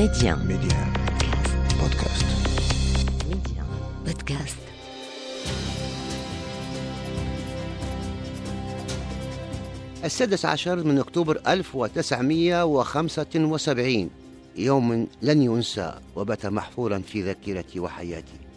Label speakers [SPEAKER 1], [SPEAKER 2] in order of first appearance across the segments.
[SPEAKER 1] Média.
[SPEAKER 2] Média. Podcast.
[SPEAKER 1] Média. Podcast.
[SPEAKER 3] السادس عشر من أكتوبر 1975 يوم لن ينسى وبات محفورا في ذاكرتي وحياتي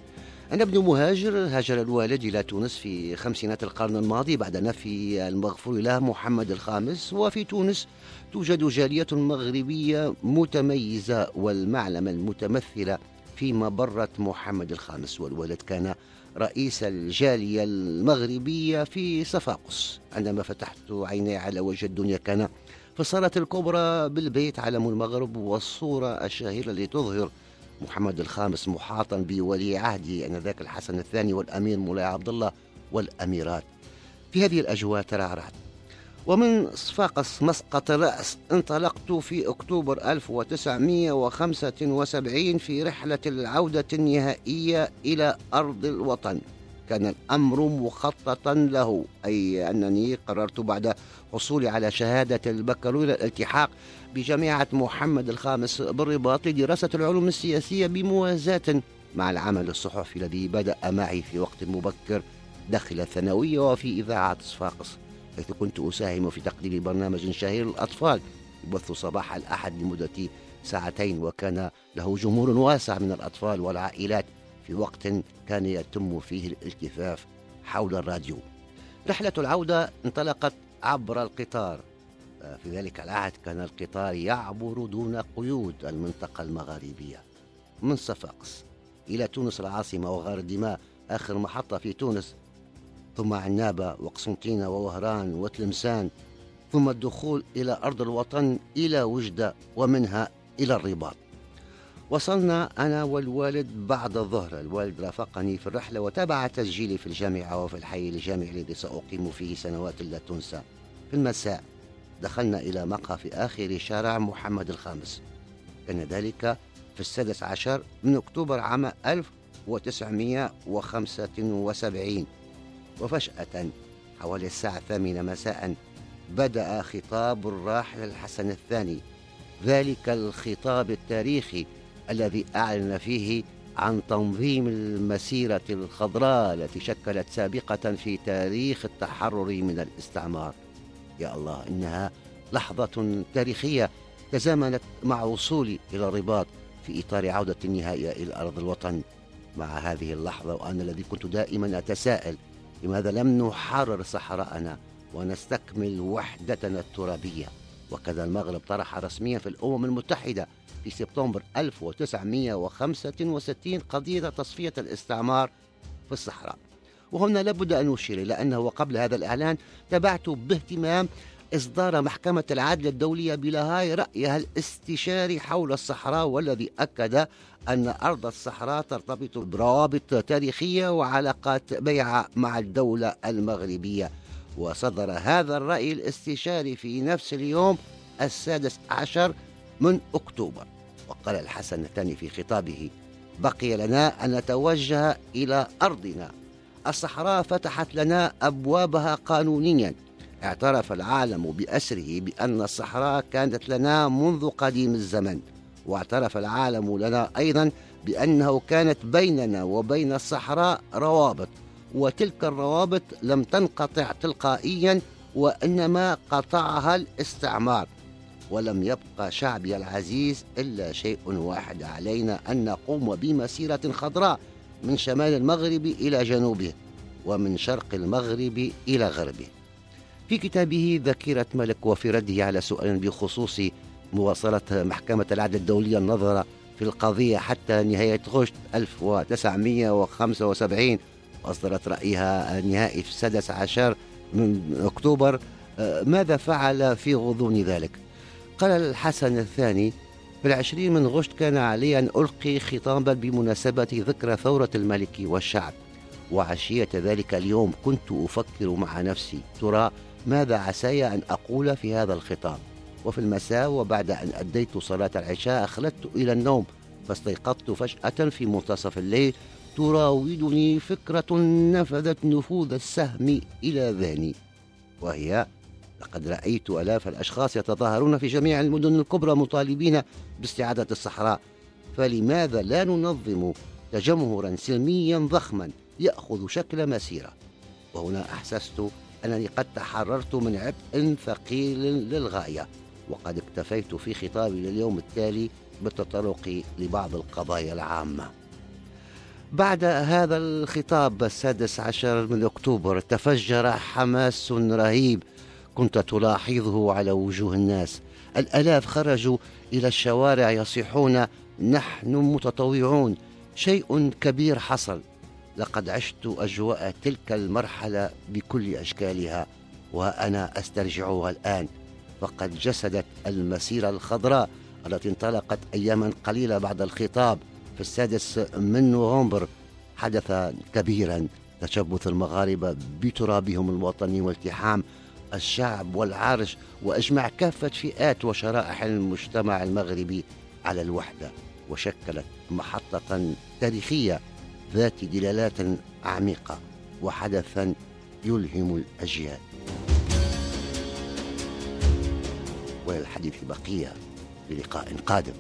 [SPEAKER 3] أنا ابن مهاجر هاجر الوالد إلى تونس في خمسينات القرن الماضي بعد نفي المغفور له محمد الخامس. وفي تونس توجد جالية مغربية متميزة والمعلمة المتمثلة في مبرة محمد الخامس. والولد كان رئيس الجالية المغربية في صفاقس عندما فتحت عيني على وجه الدنيا كان في الصالة الكبرى بالبيت علم المغرب والصورة الشهيرة التي تظهر محمد الخامس محاطا بولي عهده انذاك الحسن الثاني والأمير مولاي عبد الله والأميرات. في هذه الأجواء ترعرعت ومن صفاقس مسقط الرأس انطلقت في أكتوبر 1975 في رحلة العودة النهائية إلى أرض الوطن. كان الأمر مخططا له أي أنني قررت بعد حصولي على شهادة البكالوريا الالتحاق بجامعة محمد الخامس بالرباط لدراسة العلوم السياسية بموازاة مع العمل الصحفي الذي بدأ معي في وقت مبكر داخل الثانوية وفي إذاعة صفاقس حيث كنت أساهم في تقديم برنامج شهير للأطفال يبث صباح الأحد لمدة ساعتين وكان له جمهور واسع من الأطفال والعائلات في وقت كان يتم فيه الالتفاف حول الراديو. رحلة العودة انطلقت عبر القطار. في ذلك العهد كان القطار يعبر دون قيود المنطقة المغاربية من صفاقس إلى تونس العاصمة وغار الدماء آخر محطة في تونس. ثم عنابة وقسنطينة ووهران وتلمسان. ثم الدخول إلى أرض الوطن إلى وجدة ومنها إلى الرباط. وصلنا أنا والوالد بعد الظهر. الوالد رافقني في الرحلة وتابع تسجيلي في الجامعة وفي الحي الجامعي الذي سأقيم فيه سنوات لا تنسى. في المساء دخلنا إلى مقهى في آخر شارع محمد الخامس. كان ذلك في السادس عشر من أكتوبر عام 1975 وفجأة حوالي الساعة الثامنة مساء بدأ خطاب الراحل الحسن الثاني. ذلك الخطاب التاريخي الذي أعلن فيه عن تنظيم المسيرة الخضراء التي شكلت سابقة في تاريخ التحرر من الاستعمار. يا الله إنها لحظة تاريخية تزامنت مع وصولي إلى الرباط في إطار عودة النهائية إلى أرض الوطن. مع هذه اللحظة وأنا الذي كنت دائما أتساءل لماذا لم نحرر صحراءنا ونستكمل وحدتنا الترابية. وكذا المغرب طرح رسميا في الأمم المتحدة في سبتمبر 1965 قضية تصفية الاستعمار في الصحراء. وهنا لابد أن أشير إلى أنه وقبل هذا الإعلان تابعت باهتمام إصدار محكمة العدل الدولية بلاهاي رأيها الاستشاري حول الصحراء والذي أكد أن أرض الصحراء ترتبط بروابط تاريخية وعلاقات بيعة مع الدولة المغربية. وصدر هذا الرأي الاستشاري في نفس اليوم السادس عشر من أكتوبر. وقال الحسن الثاني في خطابه بقي لنا أن نتوجه إلى أرضنا. الصحراء فتحت لنا أبوابها قانونيا. اعترف العالم بأسره بأن الصحراء كانت لنا منذ قديم الزمن. واعترف العالم لنا أيضا بأنه كانت بيننا وبين الصحراء روابط. وتلك الروابط لم تنقطع تلقائيا وإنما قطعها الاستعمار ولم يبقى شعبي العزيز إلا شيء واحد علينا أن نقوم بمسيرة خضراء من شمال المغرب إلى جنوبه ومن شرق المغرب إلى غربه. في كتابه ذاكرة ملك وفي رده على سؤال بخصوص مواصلة محكمة العدل الدولية النظر في القضية حتى نهاية غشت 1975 وأصدرت رأيها النهائي في السادس عشر من أكتوبر. ماذا فعل في غضون ذلك؟ قال الحسن الثاني في العشرين من غشت كان علي أن ألقي خطابا بمناسبة ذكرى ثورة الملك والشعب. وعشية ذلك اليوم كنت أفكر مع نفسي ترى ماذا عساي أن أقول في هذا الخطاب؟ وفي المساء وبعد أن أديت صلاة العشاء أخلدت إلى النوم فاستيقظت فجأة في منتصف الليل تراودني فكرة نفذت نفوذ السهم إلى ذهني وهي لقد رأيت آلاف الأشخاص يتظاهرون في جميع المدن الكبرى مطالبين باستعادة الصحراء. فلماذا لا ننظم تجمهرا سلميا ضخما يأخذ شكل مسيرة؟ وهنا أحسست أنني قد تحررت من عبء ثقيل للغاية وقد اكتفيت في خطابي لليوم التالي بالتطرق لبعض القضايا العامة. بعد هذا الخطاب السادس عشر من أكتوبر تفجر حماس رهيب كنت تلاحظه على وجوه الناس. الآلاف خرجوا إلى الشوارع يصيحون نحن متطوعون شيء كبير حصل. لقد عشت أجواء تلك المرحلة بكل أشكالها وأنا أسترجعها الآن. فقد جسدت المسيرة الخضراء التي انطلقت أياما قليلة بعد الخطاب. في السادس من نوفمبر حدثا كبيرا تشبث المغاربة بترابهم الوطني والتحام الشعب والعرش وأجمع كافة فئات وشرائح المجتمع المغربي على الوحدة وشكلت محطة تاريخية ذات دلالات عميقة وحدثا يلهم الأجيال. وللحديث بقية للقاء قادم.